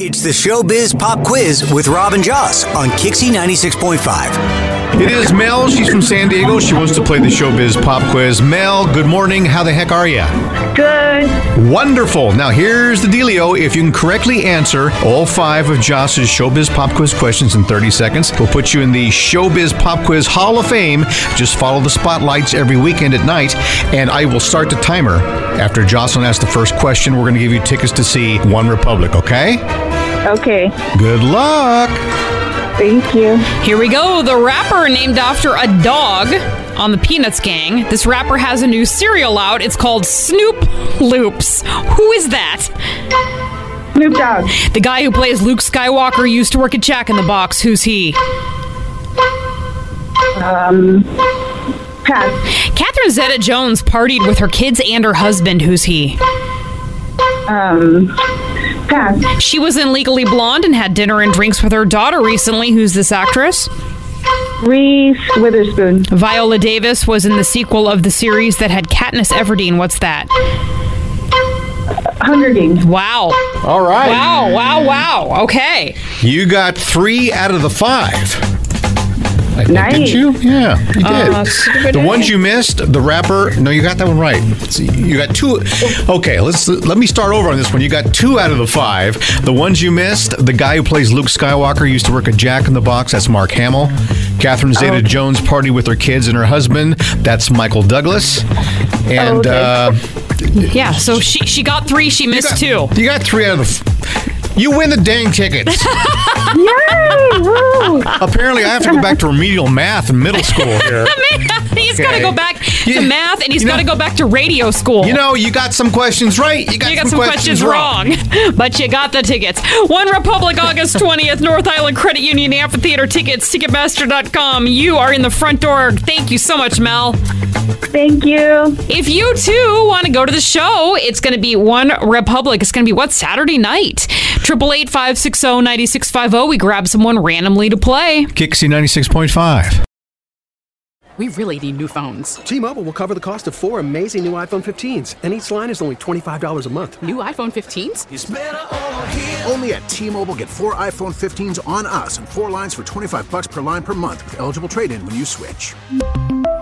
It's the Showbiz Pop Quiz with Robin Joss on Kixie 96.5. It is Mel. She's from San Diego. She wants to play the Showbiz Pop Quiz. Mel, good morning. How the heck are you? Good. Wonderful. Now, here's the dealio. If you can correctly answer all five of Joss's Showbiz Pop Quiz questions in 30 seconds, we'll put you in the Showbiz Pop Quiz Hall of Fame. Just follow the spotlights every weekend at night, and I will start the timer. After Jocelyn asks the first question, we're going to give you tickets to see One Republic, okay? Okay. Good luck. Thank you. Here we go. The rapper named after a dog on the Peanuts gang. This rapper has a new cereal out. It's called Snoop Loopz. Who is that? Snoop Dogg. The guy who plays Luke Skywalker used to work at Jack in the Box. Who's he? Um, pass. Catherine Zeta Jones partied with her kids and her husband. Who's he? Um, pass. She was in Legally Blonde and had dinner and drinks with her daughter recently. Who's this actress? Reese Witherspoon. Viola Davis was in the sequel of the series that had Katniss Everdeen. What's that? Hunger Games. Wow. All right. Wow, wow, wow. Okay. You got three out of the five. I Nice. Did you? Yeah, you did. Uh, the ones you missed, the rapper. No, you got that one right. Let's see, You got two. Okay, let's let me start over on this one. You got two out of the five. The ones you missed, the guy who plays Luke Skywalker used to work at Jack in the Box. That's Mark Hamill. Catherine Zeta Jones party with her kids and her husband. That's Michael Douglas. And okay. uh, Yeah, so she she got three, she missed two. you got three out of the. F- you win the dang tickets. Yay! Apparently, I have to go back to remedial math in middle school here. he's got to go back to math and he's you know- got to go back to radio school. You know, you got some questions right. You got, You got some questions wrong, but you got the tickets. One Republic, August 20th, North Island Credit Union Amphitheater tickets, Ticketmaster.com. You are in the front door. Thank you so much, Mel. Thank you. If you too want to go to the show, it's going to be One Republic. It's going to be what Saturday night. Triple eight five six zero ninety six five zero. We grab someone randomly to play. Kixie 96.5. We really need new phones. T-Mobile will cover the cost of four amazing new iPhone 15s, and each line is only $25 a month. New iPhone 15s? Only at T-Mobile get four iPhone 15s on us and four lines for 25 bucks per line per month with eligible trade-in when you switch.